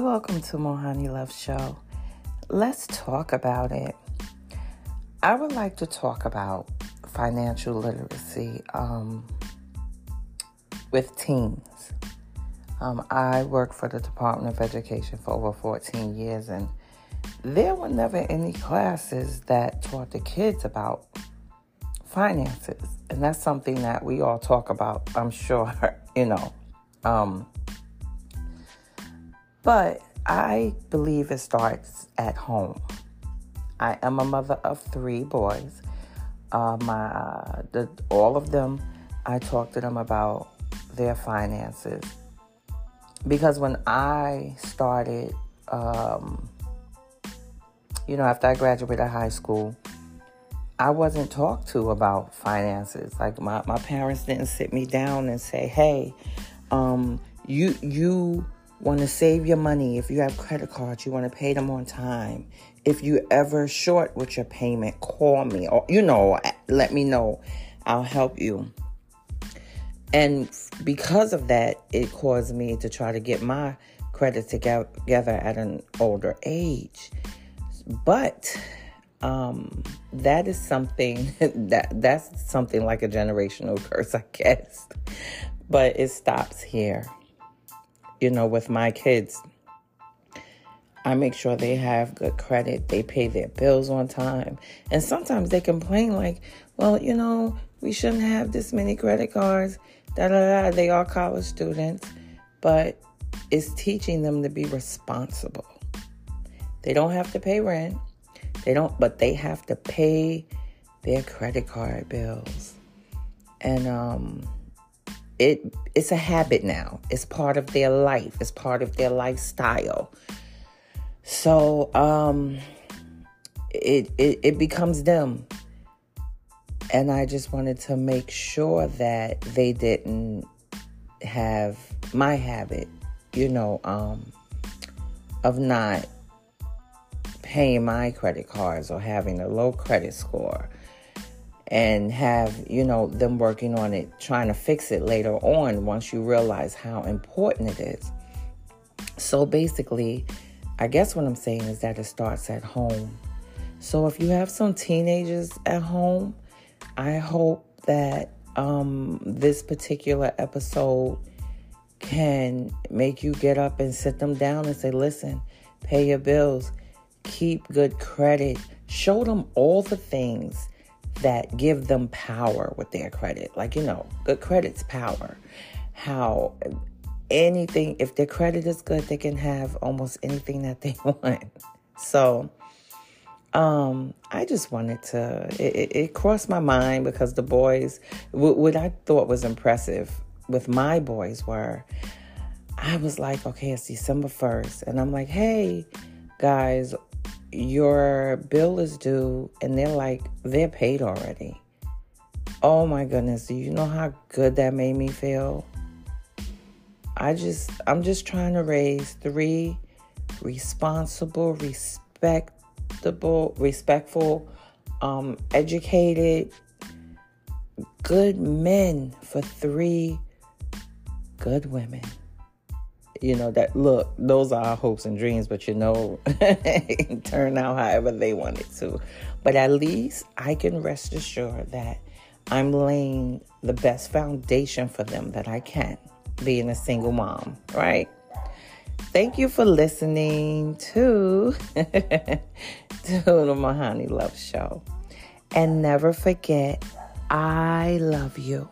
welcome to Mohanni Love Show. Let's talk about it. I would like to talk about financial literacy um, with teens. Um, I worked for the Department of Education for over 14 years, and there were never any classes that taught the kids about finances. And that's something that we all talk about, I'm sure, you know. Um, but I believe it starts at home. I am a mother of three boys. Uh, my, the, all of them, I talk to them about their finances. Because when I started, um, you know, after I graduated high school, I wasn't talked to about finances. Like my, my parents didn't sit me down and say, hey, um, you you want to save your money. If you have credit cards, you want to pay them on time. If you ever short with your payment, call me or you know, let me know. I'll help you. And because of that, it caused me to try to get my credit together at an older age. But um, that is something that that's something like a generational curse, I guess. But it stops here you know, with my kids, I make sure they have good credit, they pay their bills on time. And sometimes they complain, like, well, you know, we shouldn't have this many credit cards. Da da da. They are college students, but it's teaching them to be responsible. They don't have to pay rent. They don't, but they have to pay their credit card bills. And um, it it's a habit now. It's part of their life. It's part of their lifestyle. So um it it, it becomes them. And I just wanted to make sure that they didn't have my habit, you know, um of not paying my credit cards or having a low credit score and have, you know, them working on it, trying to fix it later on once you realize how important it is. So basically, I guess what I'm saying is that it starts at home. So if you have some teenagers at home, I hope that um, this particular episode can make you get up and sit them down and say, listen, pay your bills, keep good credit, show them all the things that give them power with their credit. Like, you know, good credit's power. How anything, if their credit is good, they can have almost anything that they want. So, um, I just wanted to, it, it crossed my mind because the boys, what I thought was impressive with my boys were, I was like, okay, it's December 1st. And I'm like, hey, guys, your bill is due and they're like they're paid already. Oh my goodness do you know how good that made me feel? I just i'm just trying to raise three responsible respectable respectful um educated good men for three good women you know that look those are our hopes and dreams but you know turn out however they want it to. But at least i can rest assured that i'm laying the best foundation for them that i can being a single mom right? Thank you for listening to to the mohanni love show. And never forget i love you